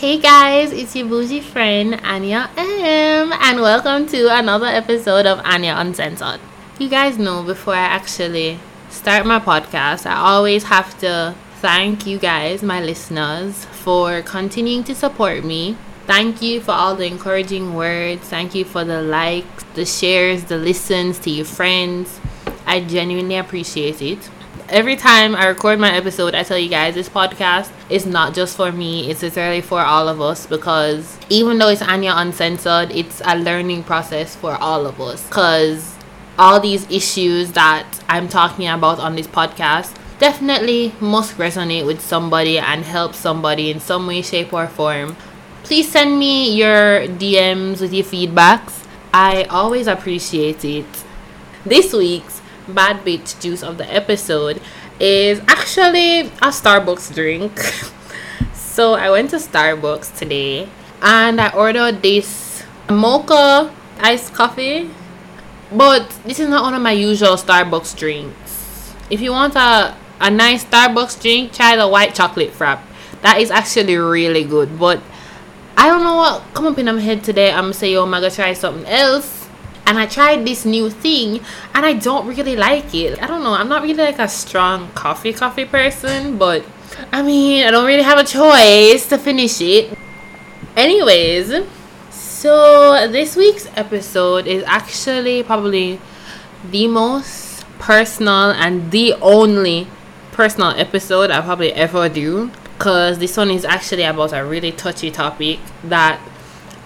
Hey guys, it's your bougie friend Anya M, and welcome to another episode of Anya Uncensored. You guys know before I actually start my podcast, I always have to thank you guys, my listeners, for continuing to support me. Thank you for all the encouraging words. Thank you for the likes, the shares, the listens to your friends. I genuinely appreciate it every time I record my episode, I tell you guys this podcast is not just for me, it's literally for all of us because even though it's Anya Uncensored, it's a learning process for all of us. Because all these issues that I'm talking about on this podcast definitely must resonate with somebody and help somebody in some way, shape, or form. Please send me your DMs with your feedbacks. I always appreciate it. This week's bad bitch juice of the episode is actually a Starbucks drink. so I went to Starbucks today and I ordered this mocha iced coffee. But this is not one of my usual Starbucks drinks. If you want a, a nice Starbucks drink, try the white chocolate frap. That is actually really good. But I don't know what come up in my head today. I'm gonna say, yo, I'm gonna try something else and I tried this new thing and I don't really like it. I don't know, I'm not really like a strong coffee coffee person, but I mean, I don't really have a choice to finish it. Anyways, so this week's episode is actually probably the most personal and the only personal episode I'll probably ever do because this one is actually about a really touchy topic that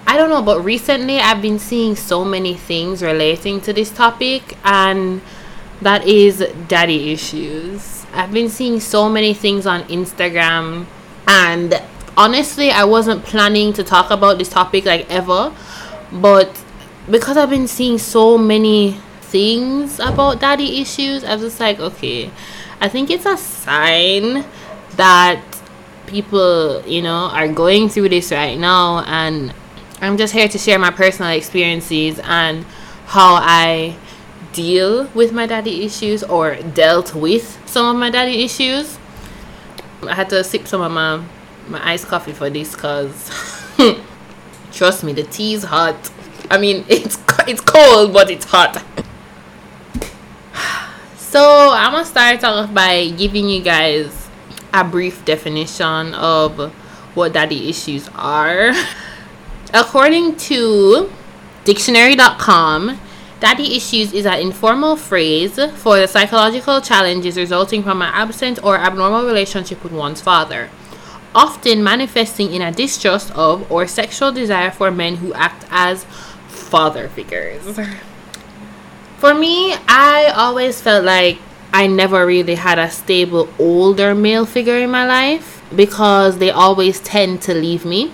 I don't know, but recently I've been seeing so many things relating to this topic, and that is daddy issues. I've been seeing so many things on Instagram, and honestly, I wasn't planning to talk about this topic like ever, but because I've been seeing so many things about daddy issues, I was just like, okay, I think it's a sign that people, you know, are going through this right now, and I'm just here to share my personal experiences and how I deal with my daddy issues or dealt with some of my daddy issues. I had to sip some of my my iced coffee for this because trust me, the tea is hot. I mean, it's it's cold, but it's hot. so I'm gonna start off by giving you guys a brief definition of what daddy issues are. According to dictionary.com, daddy issues is an informal phrase for the psychological challenges resulting from an absent or abnormal relationship with one's father, often manifesting in a distrust of or sexual desire for men who act as father figures. For me, I always felt like I never really had a stable older male figure in my life because they always tend to leave me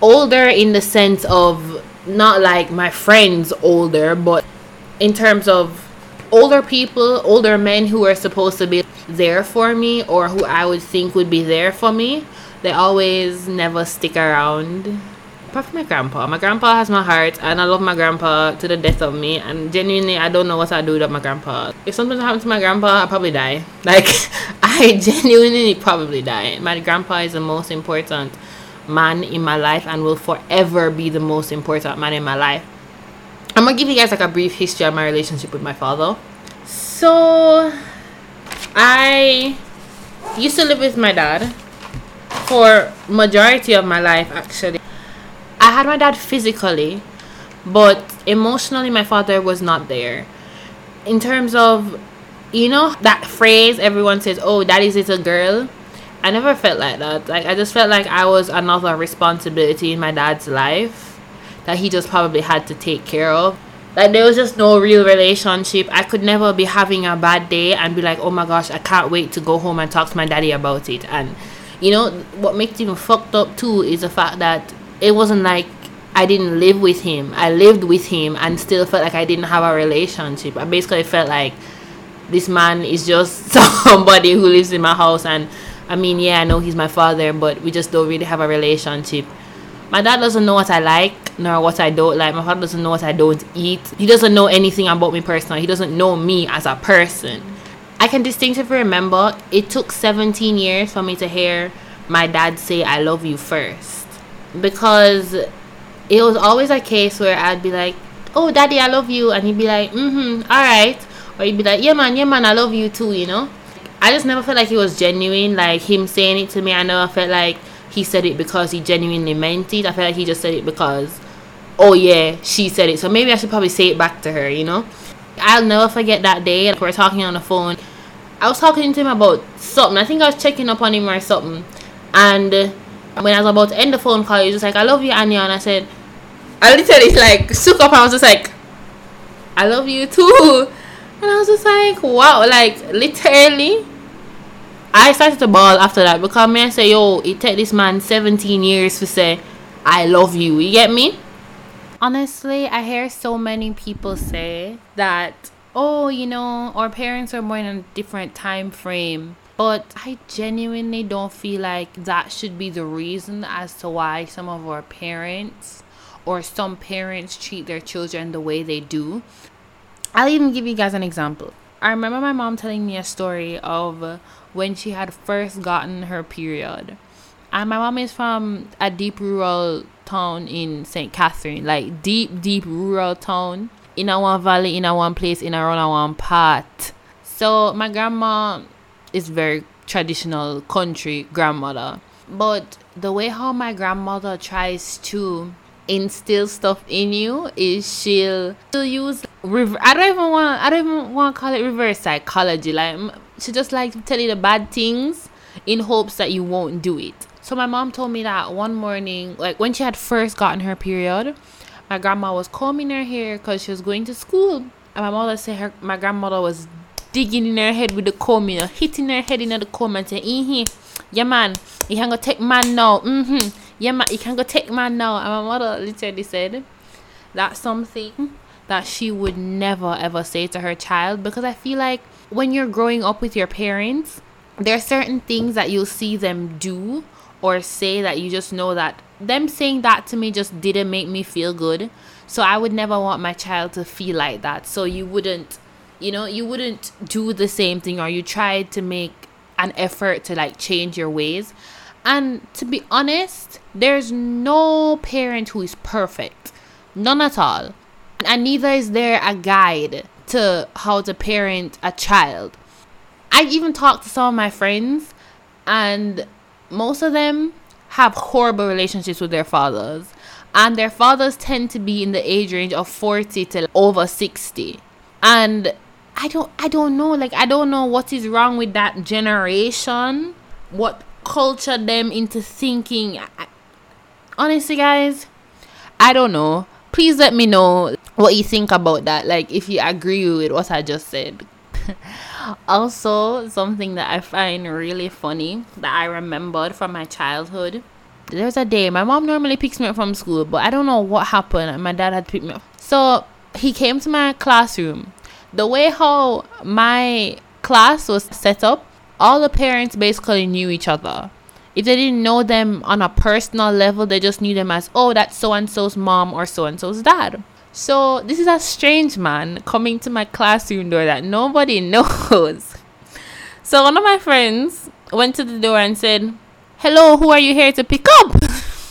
older in the sense of not like my friends older, but in terms of older people, older men who are supposed to be there for me or who I would think would be there for me, they always never stick around. Apart from my grandpa. My grandpa has my heart and I love my grandpa to the death of me and genuinely I don't know what I'd do without my grandpa. If something happened to my grandpa, I'd probably die. Like I genuinely probably die. My grandpa is the most important man in my life and will forever be the most important man in my life. I'm gonna give you guys like a brief history of my relationship with my father. So, I used to live with my dad for majority of my life actually. I had my dad physically, but emotionally my father was not there. In terms of you know that phrase everyone says, "Oh, daddy's little girl." I never felt like that. Like I just felt like I was another responsibility in my dad's life that he just probably had to take care of. Like there was just no real relationship. I could never be having a bad day and be like, "Oh my gosh, I can't wait to go home and talk to my daddy about it." And you know what makes even fucked up too is the fact that it wasn't like I didn't live with him. I lived with him and still felt like I didn't have a relationship. I basically felt like this man is just somebody who lives in my house and I mean, yeah, I know he's my father, but we just don't really have a relationship. My dad doesn't know what I like nor what I don't like. My father doesn't know what I don't eat. He doesn't know anything about me personally. He doesn't know me as a person. I can distinctively remember it took 17 years for me to hear my dad say, I love you first. because it was always a case where I'd be like, "Oh, daddy, I love you," and he'd be like, "Mm-hmm, all right," or he'd be like, "Yeah, man, yeah, man, I love you too," you know. I just never felt like it was genuine. Like him saying it to me, I never felt like he said it because he genuinely meant it. I felt like he just said it because, oh yeah, she said it. So maybe I should probably say it back to her, you know. I'll never forget that day. Like we are talking on the phone. I was talking to him about something. I think I was checking up on him or something. And when I was about to end the phone call, he was just like, "I love you, Anya," and I said, I literally like shook up. I was just like, "I love you too," and I was just like, "Wow!" Like literally, I started to ball after that because me I say, "Yo, it take this man 17 years to say I love you." You get me? Honestly, I hear so many people say that, "Oh, you know, our parents are born in a different time frame." But I genuinely don't feel like that should be the reason as to why some of our parents or some parents treat their children the way they do. I'll even give you guys an example. I remember my mom telling me a story of when she had first gotten her period. And my mom is from a deep rural town in St. Catherine, like deep, deep rural town in a one valley, in a one place, in a one part. So my grandma is very traditional country grandmother. But the way how my grandmother tries to instill stuff in you is she'll, she'll use rev- I don't even want I don't even want to call it reverse psychology. Like she just like to tell you the bad things in hopes that you won't do it. So my mom told me that one morning, like when she had first gotten her period, my grandma was combing her hair because she was going to school. And my mother said her my grandmother was digging in her head with the comb, you know, hitting her head in the comb and saying, mm-hmm, yeah man, you can go take man now. Mm-hmm. Yeah man, you can go take man now. And my mother literally said that's something that she would never ever say to her child because I feel like when you're growing up with your parents, there are certain things that you'll see them do or say that you just know that them saying that to me just didn't make me feel good. So I would never want my child to feel like that. So you wouldn't you know you wouldn't do the same thing or you tried to make an effort to like change your ways and to be honest there's no parent who is perfect none at all and neither is there a guide to how to parent a child. I even talked to some of my friends and most of them have horrible relationships with their fathers. And their fathers tend to be in the age range of 40 to over 60 and I don't I don't know like I don't know what is wrong with that generation what culture them into thinking. I, honestly guys I don't know. Please let me know what you think about that. Like if you agree with what I just said. Also something that I find really funny that I remembered from my childhood. There's a day my mom normally picks me up from school but I don't know what happened. My dad had picked me up. So he came to my classroom. The way how my class was set up, all the parents basically knew each other. If they didn't know them on a personal level, they just knew them as, oh, that's so and so's mom or so and so's dad. So this is a strange man coming to my classroom door that nobody knows. So one of my friends went to the door and said, Hello, who are you here to pick up?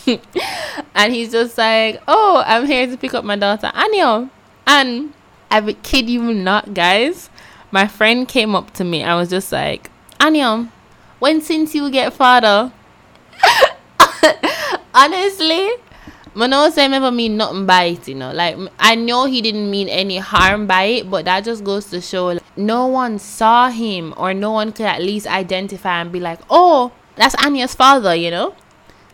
and he's just like, Oh, I'm here to pick up my daughter Anya. And I kid you not, guys. My friend came up to me. I was just like, Anya, when since you get father? Honestly, I know say never mean nothing by it, you know. Like I know he didn't mean any harm by it, but that just goes to show like, no one saw him or no one could at least identify and be like, oh, that's Anya's father, you know.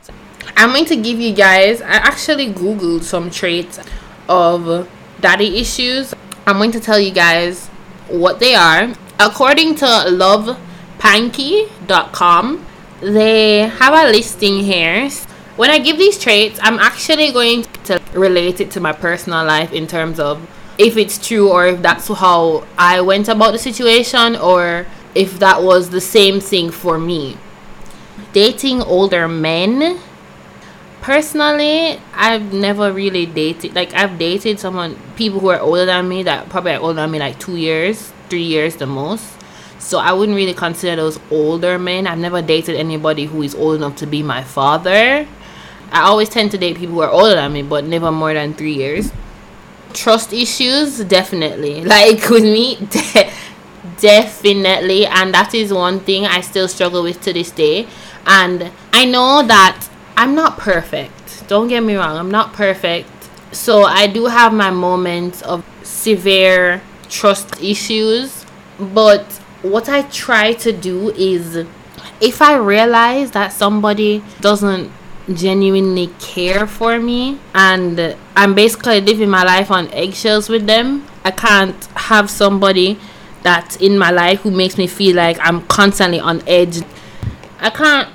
So, I'm going to give you guys. I actually googled some traits of daddy issues I'm going to tell you guys what they are. According to lovepanky.com, they have a listing here. When I give these traits, I'm actually going to relate it to my personal life in terms of if it's true or if that's how I went about the situation or if that was the same thing for me. Dating older men personally i've never really dated like i've dated someone people who are older than me that probably are older than me like two years three years the most. So i wouldn't really consider those older men. I've never dated anybody who is old enough to be my father I always tend to date people who are older than me, but never more than three years. Trust issues, definitely. Like with me, de- definitely. And that is one thing I still struggle with to this day. And I know that I'm not perfect. Don't get me wrong, I'm not perfect. So I do have my moments of severe trust issues. But what I try to do is if I realize that somebody doesn't genuinely care for me and I'm basically living my life on eggshells with them, I can't have somebody that's in my life who makes me feel like I'm constantly on edge. I can't.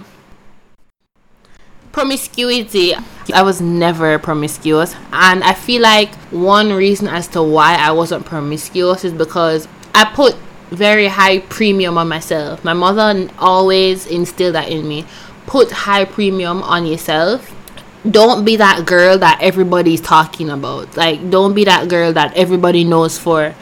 Promiscuity. I was never promiscuous, and I feel like one reason as to why I wasn't promiscuous is because I put very high premium on myself. My mother always instilled that in me. Put high premium on yourself. Don't be that girl that everybody's talking about. Like, don't be that girl that everybody knows for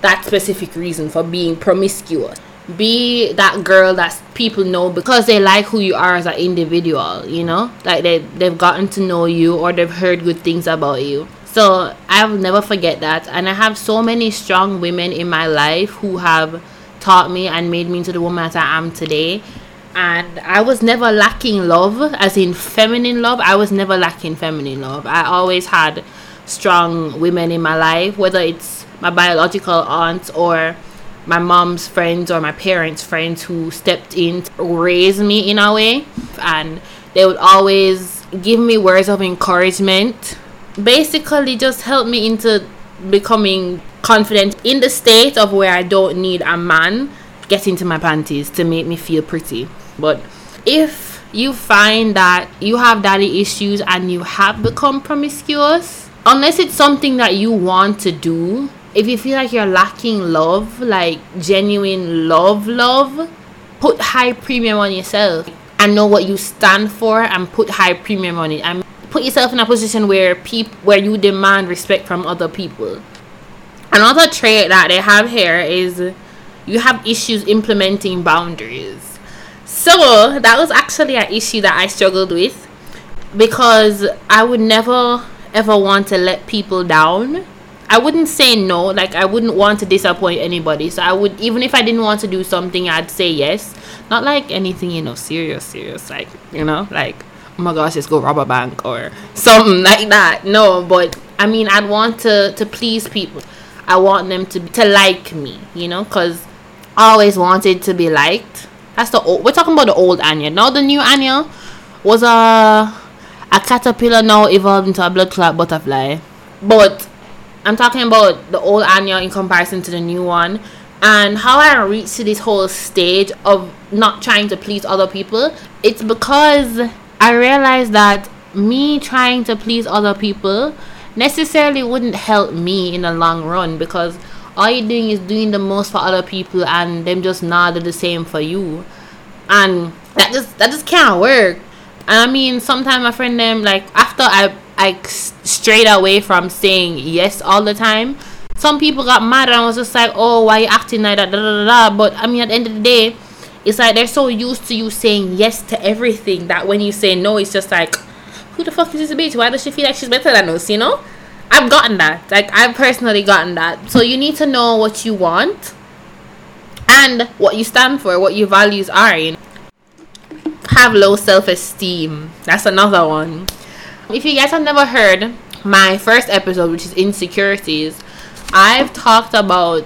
that specific reason, for being promiscuous. Be that girl that people know because they like who you are as an individual, you know? Like, they, they've gotten to know you or they've heard good things about you. So I will never forget that. And I have so many strong women in my life who have taught me and made me into the woman that I am today. And I was never lacking love, as in feminine love. I was never lacking feminine love. I always had strong women in my life, whether it's my biological aunts or my mom's friends or my parents' friends who stepped in to raise me in a way. And they would always give me words of encouragement basically just helped me into becoming confident in the state of where I don't need a man get into my panties to make me feel pretty. But if you find that you have daddy issues and you have become promiscuous, unless it's something that you want to do, if you feel like you're lacking love, like genuine love, love, put high premium on yourself and know what you stand for and put high premium on it. And put yourself in a position where people where you demand respect from other people. Another trait that they have here is you have issues implementing boundaries. So that was actually an issue that I struggled with because I would never ever want to let people down. I wouldn't say no, like I wouldn't want to disappoint anybody. So I would even if I didn't want to do something, I'd say yes. Not like anything, you know, serious, serious, like you know, like oh my gosh, let's go rob a bank or something like that. No, but I mean, I'd want to to please people. I want them to to like me, you know, because I always wanted to be liked. That's the old. We're talking about the old Anya. Now the new Anya was a a caterpillar now evolved into a blood clot butterfly. But I'm talking about the old Anya in comparison to the new one. And how I reached to this whole stage of not trying to please other people, it's because I realized that me trying to please other people necessarily wouldn't help me in the long run because all you're doing is doing the most for other people and them just not the same for you. And that just that just can't work. And I mean sometimes my friend them like after I I strayed away from saying yes all the time, some people got mad and I was just like, Oh, why you acting like that? Da, da, da, da. But I mean at the end of the day it's like they're so used to you saying yes to everything that when you say no, it's just like, who the fuck is this bitch? Why does she feel like she's better than us? You know? I've gotten that. Like I've personally gotten that. So you need to know what you want and what you stand for, what your values are. You know? Have low self esteem. That's another one. If you guys have never heard my first episode, which is insecurities, I've talked about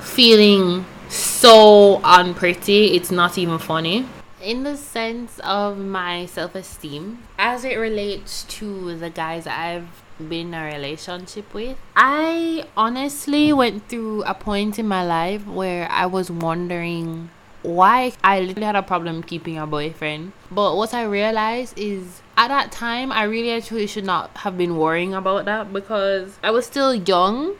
feeling so unpretty, it's not even funny. In the sense of my self esteem, as it relates to the guys I've been in a relationship with, I honestly went through a point in my life where I was wondering why I literally had a problem keeping a boyfriend. But what I realized is at that time, I really actually should not have been worrying about that because I was still young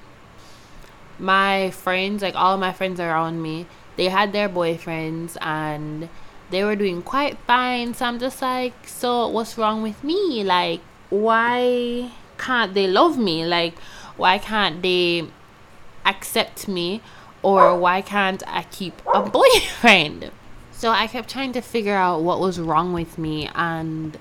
my friends, like all my friends around me, they had their boyfriends and they were doing quite fine. So I'm just like, so what's wrong with me? Like, why can't they love me? Like, why can't they accept me? Or why can't I keep a boyfriend? So I kept trying to figure out what was wrong with me and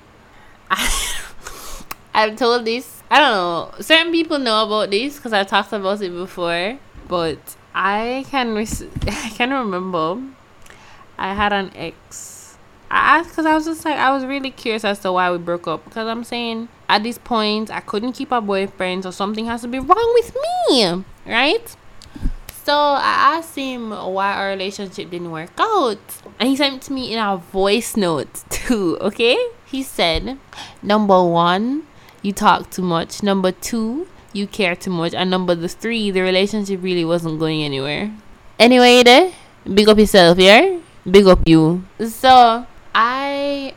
I I've told this. I don't know. Certain people know about this because I talked about it before, but I can res- I can remember. I had an ex. I asked because I was just like I was really curious as to why we broke up because I'm saying at this point I couldn't keep a boyfriend, so something has to be wrong with me, right? So I asked him why our relationship didn't work out. And he sent me in a voice note too, okay? He said, Number one, you talk too much. Number two, you care too much. And number the three, the relationship really wasn't going anywhere. Anyway, there, big up yourself, yeah? Big up you. So I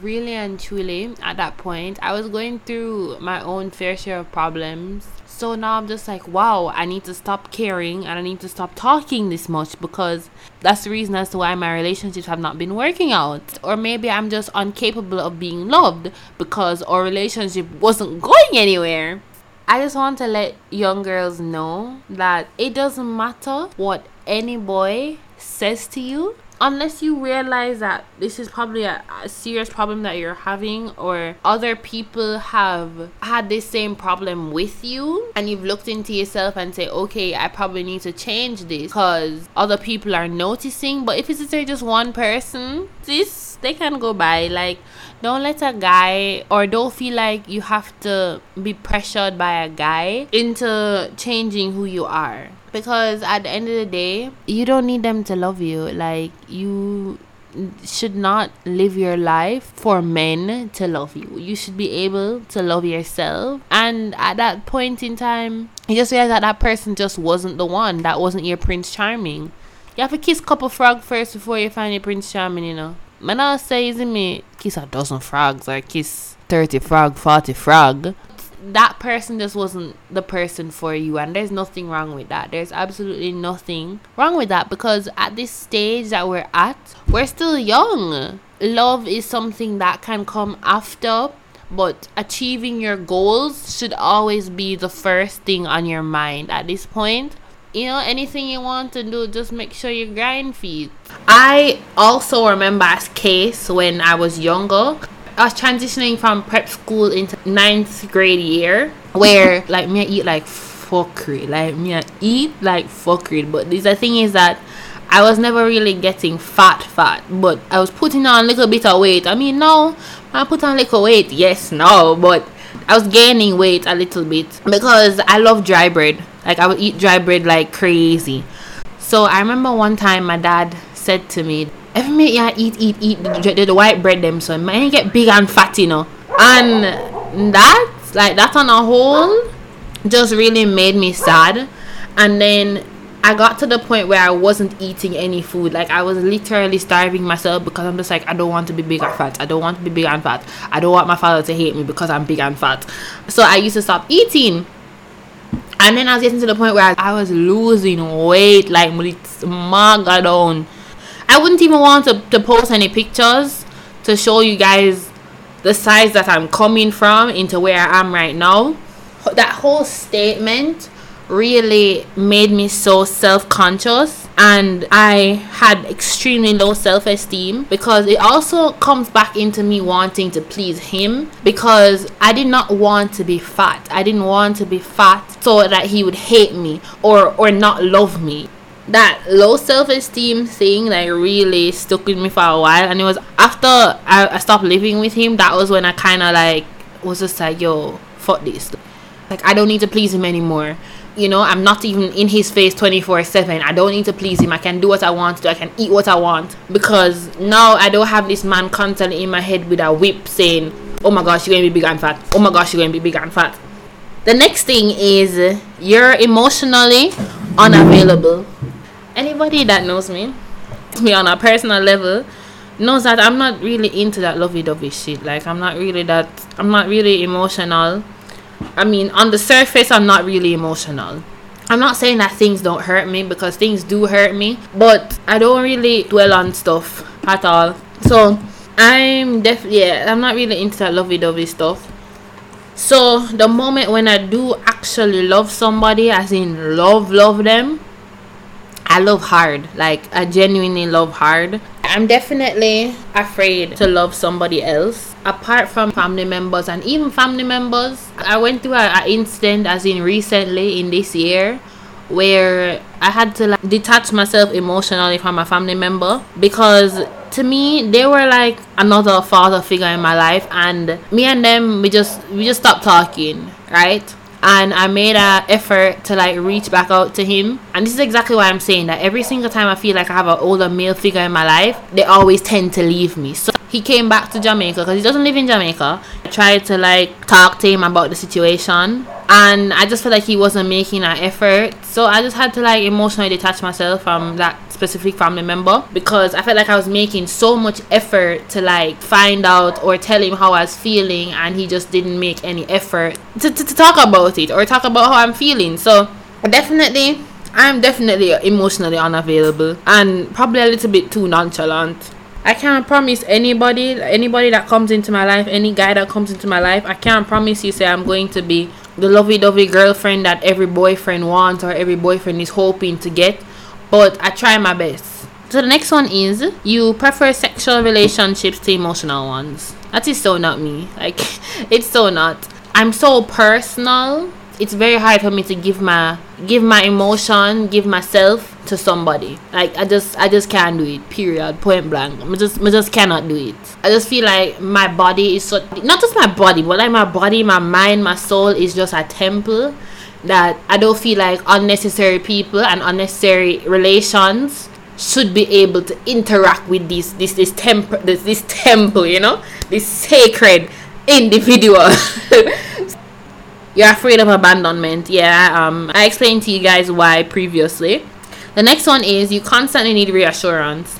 really and truly at that point I was going through my own fair share of problems so now I'm just like, wow, I need to stop caring and I need to stop talking this much because that's the reason as to why my relationships have not been working out. Or maybe I'm just incapable of being loved because our relationship wasn't going anywhere. I just want to let young girls know that it doesn't matter what any boy says to you unless you realize that this is probably a, a, serious problem that you're having or other people have had this same problem with you and you've looked into yourself and say okay i probably need to change this because other people are noticing. But if it's just one person this they can go by. Like don't let a guy or don't feel like you have to be pressured by a guy into changing who you are because at the end of the day you don't need them to love you like you should not live your life for men to love you. You should be able to love yourself. And at that point in time, you just realize that that person just wasn't the one. That wasn't your Prince Charming. You have to kiss a couple frog first before you find your Prince Charming, you know. Man, I say, isn't me kiss a dozen frogs or kiss 30 frog, 40 frog that person just wasn't the person for you and there's nothing wrong with that. There's absolutely nothing wrong with that because at this stage that we're at we're still young. Love is something that can come after but achieving your goals should always be the first thing on your mind at this point. You know anything you want to do just make sure you grind feet. I also remember as case when i was younger I was transitioning from prep school into ninth grade year where like me I eat like fuckery. Like me I eat like fuckery. But the thing is that I was never really getting fat fat, but I was putting on a little bit of weight. I mean no, I put on little weight, yes, no, but I was gaining weight a little bit because I love dry bread. Like I would eat dry bread like crazy. So I remember one time my dad said to me, every minute yeah eat eat eat the, the, white bread them so man get big and fat you know and that like that on a whole just really made me sad and then I got to the point where I wasn't eating any food. Like I was literally starving myself because I'm just like I don't want to be big and fat. I don't want to be big and fat. I don't want my father to hate me because I'm big and fat. So I used to stop eating. And then I was getting to the point where I, was losing weight like maga down. I wouldn't even want to, to post any pictures to show you guys the size that I'm coming from into where I am right now. That whole statement really made me so self conscious and I had extremely low self esteem because it also comes back into me wanting to please him because I did not want to be fat. I didn't want to be fat so that he would hate me or or not love me that low self-esteem thing like really stuck with me for a while. And it was after I, I stopped living with him that was when I kind of like was just like yo fuck this. Like I don't need to please him anymore. You know I'm not even in his face 24 7 I don't need to please him. I can do what I want to I can eat what I want. Because now I don't have this man constantly in my head with a whip saying oh my gosh you're gonna be big and fat. Oh my gosh you're gonna be big and fat. The next thing is you're emotionally unavailable anybody that knows me, me on a personal level, knows that I'm not really into that lovey-dovey shit. Like I'm not really that. I'm not really emotional. I mean, on the surface, I'm not really emotional. I'm not saying that things don't hurt me because things do hurt me, but I don't really dwell on stuff at all. So I'm definitely yeah, I'm not really into that lovey-dovey stuff. So the moment when I do actually love somebody, as in love, love them, I love hard. Like I genuinely love hard. I'm definitely afraid to love somebody else apart from family members and even family members. I went through an incident, as in recently in this year, where I had to like detach myself emotionally from a family member because to me they were like another father figure in my life and me and them we just we just stopped talking right and I made an effort to like reach back out to him. And this is exactly why I'm saying that every single time I feel like I have an older male figure in my life, they always tend to leave me. So he came back to Jamaica because he doesn't live in Jamaica. I tried to like talk to him about the situation, and I just felt like he wasn't making an effort. So I just had to like emotionally detach myself from that specific family member because I felt like I was making so much effort to like find out or tell him how I was feeling, and he just didn't make any effort to, to, to talk about it or talk about how I'm feeling. So definitely, I'm definitely emotionally unavailable and probably a little bit too nonchalant. I can't promise anybody, anybody that comes into my life, any guy that comes into my life, I can't promise you say I'm going to be the lovey-dovey girlfriend that every boyfriend wants or every boyfriend is hoping to get but I try my best. So the next one is you prefer sexual relationships to emotional ones. That is so not me. Like it's so not. I'm so personal. It's very hard for me to give my give my emotion, give myself to somebody. Like I just I just can't do it. Period. Point blank. I just I just cannot do it. I just feel like my body is so not just my body, but like my body, my mind, my soul is just a temple that I don't feel like unnecessary people and unnecessary relations should be able to interact with this this this temple this, this temple you know this sacred individual you're afraid of abandonment yeah? Um i explained to you guys why previously. The next one is you constantly need reassurance.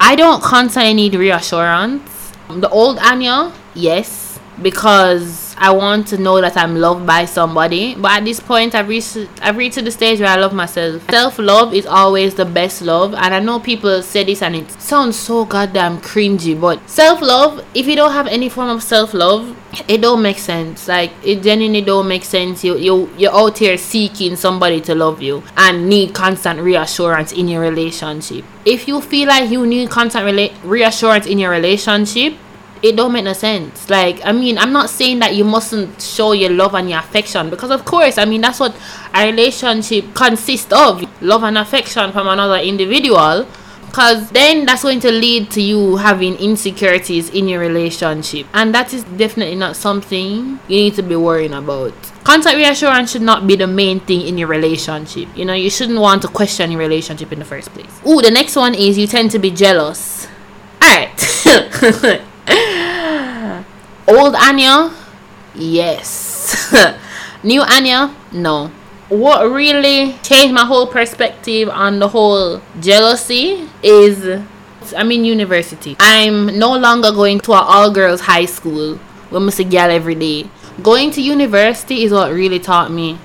I don't constantly need reassurance. The old anya yes because I want to know that I'm loved by somebody. But at this point, I've reached I've reached to the stage where I love myself. Self love is always the best love, and I know people say this and it sounds so goddamn cringy. But self love, if you don't have any form of self love, it don't make sense. Like it genuinely don't make sense. You you you're out here seeking somebody to love you and need constant reassurance in your relationship. If you feel like you need constant reassurance in your relationship, it don't make no sense. Like, I mean, I'm not saying that you mustn't show your love and your affection because, of course, I mean, that's what a relationship consists of love and affection from another individual. Because then that's going to lead to you having insecurities in your relationship. And that is definitely not something you need to be worrying about. Constant reassurance should not be the main thing in your relationship. You know, you shouldn't want to question your relationship in the first place. Ooh, the next one is you tend to be jealous. Alright. Old Anya, yes. New Anya, no. What really changed my whole perspective on the whole jealousy is I'm in university. I'm no longer going to an all girls high school with Mr. Gal every day. Going to university is what really taught me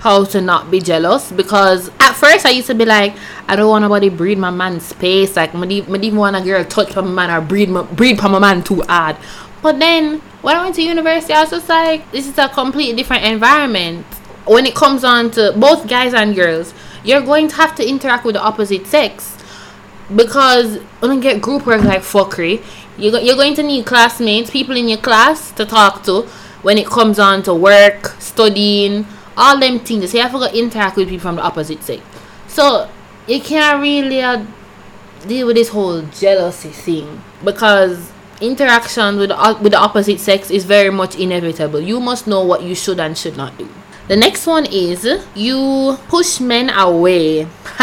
how to not be jealous because at first I used to be like, I don't want nobody breathe my man's space. Like, I don't even want a girl touch my man or breathe my, breathe my man too hard. But then when I went to university, I was just like, this is a completely different environment. When it comes on to both guys and girls, you're going to have to interact with the opposite sex because when you get group work like fuckery, you're, going to need classmates, people in your class to talk to when it comes on to work, studying, all them things. So you have to interact with people from the opposite sex. So you can't really uh, deal with this whole jealousy thing because interaction with the, with the opposite sex is very much inevitable. You must know what you should and should not do. The next one is you push men away.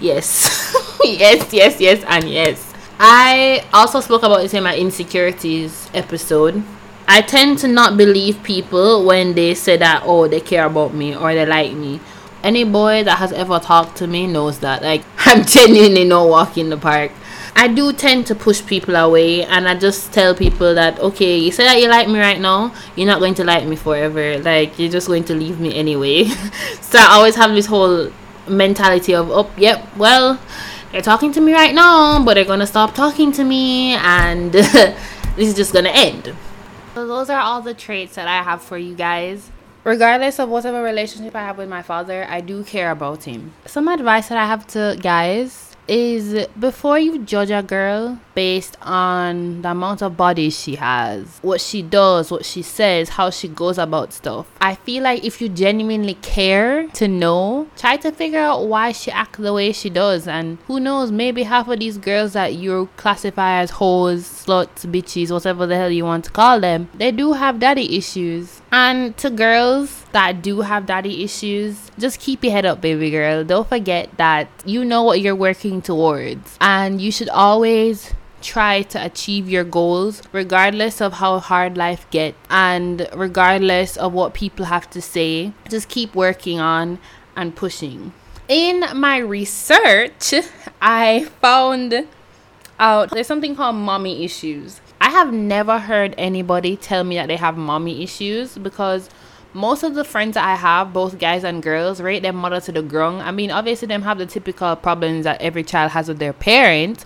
yes. yes, yes, yes, and yes. I also spoke about this in my insecurities episode. I tend to not believe people when they say that, oh, they care about me or they like me. Any boy that has ever talked to me knows that. Like, I'm genuinely no walking the park. I do tend to push people away and I just tell people that okay, you say that you like me right now, you're not going to like me forever. Like you're just going to leave me anyway. so I always have this whole mentality of oh yep, well, they're talking to me right now, but they're gonna stop talking to me and this is just gonna end. So those are all the traits that I have for you guys. regardless of whatever relationship I have with my father, I do care about him. Some advice that I have to guys is before you judge a girl based on the amount of body she has, what she does, what she says, how she goes about stuff. I feel like if you genuinely care to know, try to figure out why she acts the way she does. And who knows, maybe half of these girls that you classify as hoes, sluts, bitches, whatever the hell you want to call them, they do have daddy issues. And to girls that do have daddy issues, just keep your head up, baby girl. Don't forget that you know what you're working towards. And you should always try to achieve your goals regardless of how hard life gets and regardless of what people have to say. Just keep working on and pushing. In my research, I found out there's something called mommy issues. I have never heard anybody tell me that they have mommy issues because most of the friends that I have, both guys and girls, rate their mother to the ground. I mean, obviously, them have the typical problems that every child has with their parents,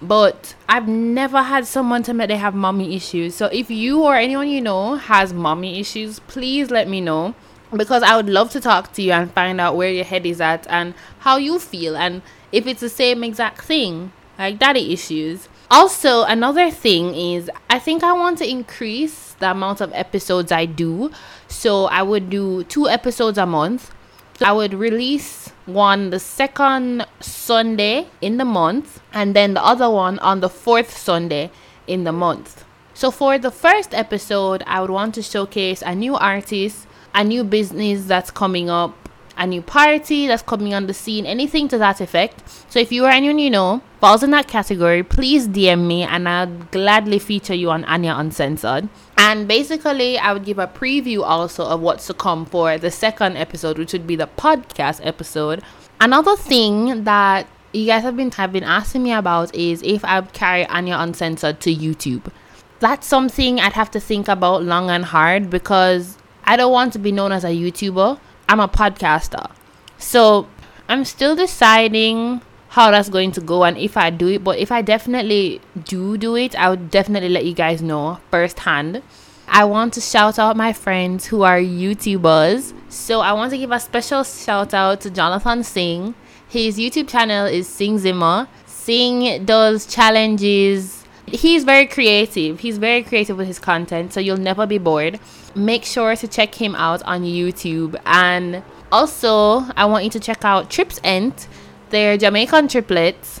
but I've never had someone tell me they have mommy issues. So if you or anyone you know has mommy issues, please let me know because I would love to talk to you and find out where your head is at and how you feel and if it's the same exact thing like daddy issues also, another thing is I think I want to increase the amount of episodes I do. So I would do two episodes a month. So I would release one the second Sunday in the month and then the other one on the fourth Sunday in the month. So for the first episode, I would want to showcase a new artist, a new business that's coming up, a new party that's coming on the scene, anything to that effect. So if you or anyone you know falls in that category, please DM me and I'll gladly feature you on Anya Uncensored. And basically, I would give a preview also of what's to come for the second episode, which would be the podcast episode. Another thing that you guys have been have been asking me about is if I would carry Anya Uncensored to YouTube. That's something I'd have to think about long and hard because I don't want to be known as a YouTuber. I'm a podcaster. So I'm still deciding how that's going to go and if I do it. But if I definitely do do it, I would definitely let you guys know firsthand. I want to shout out my friends who are YouTubers. So I want to give a special shout out to Jonathan Singh. His YouTube channel is Sing Zimmer. Singh does challenges. He's very creative. He's very creative with his content, so you'll never be bored make sure to check him out on YouTube. And also, I want you to check out Trips Ent. They're Jamaican triplets,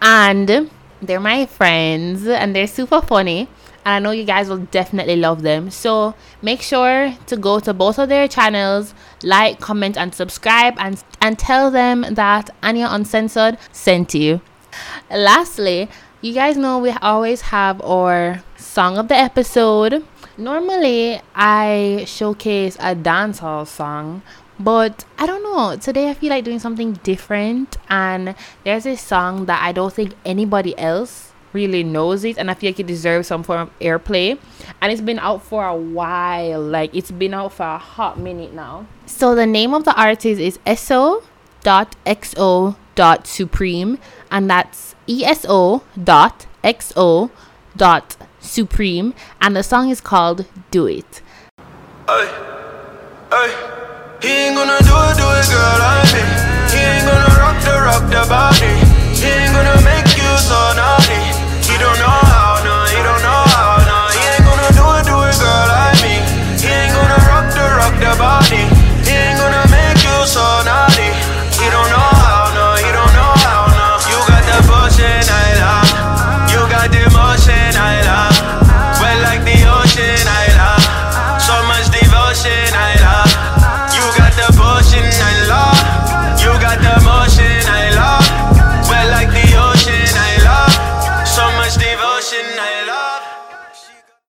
and they're my friends, and they're super funny. And I know you guys will definitely love them. So make sure to go to both of their channels, like, comment, and subscribe, and and tell them that Anya Uncensored sent you. Lastly, you guys know we always have our song of the episode normally I showcase a dancehall song, but I don't know. Today I feel like doing something different, and there's a song that I don't think anybody else really knows it, and I feel like it deserves some form of airplay. And it's been out for a while, like it's been out for a hot minute now. So the name of the artist is eso dot xo dot supreme, and that's ESO.XO.Supreme, and the song is called Do It. Hey, hey. He ain't gonna do it, do it, girl, I mean. He ain't gonna rock the, rock the body. He ain't gonna make you so naughty. He don't know how, no, he don't know how, no. He ain't gonna do it, do it, girl, I mean. He ain't gonna rock the, rock the body.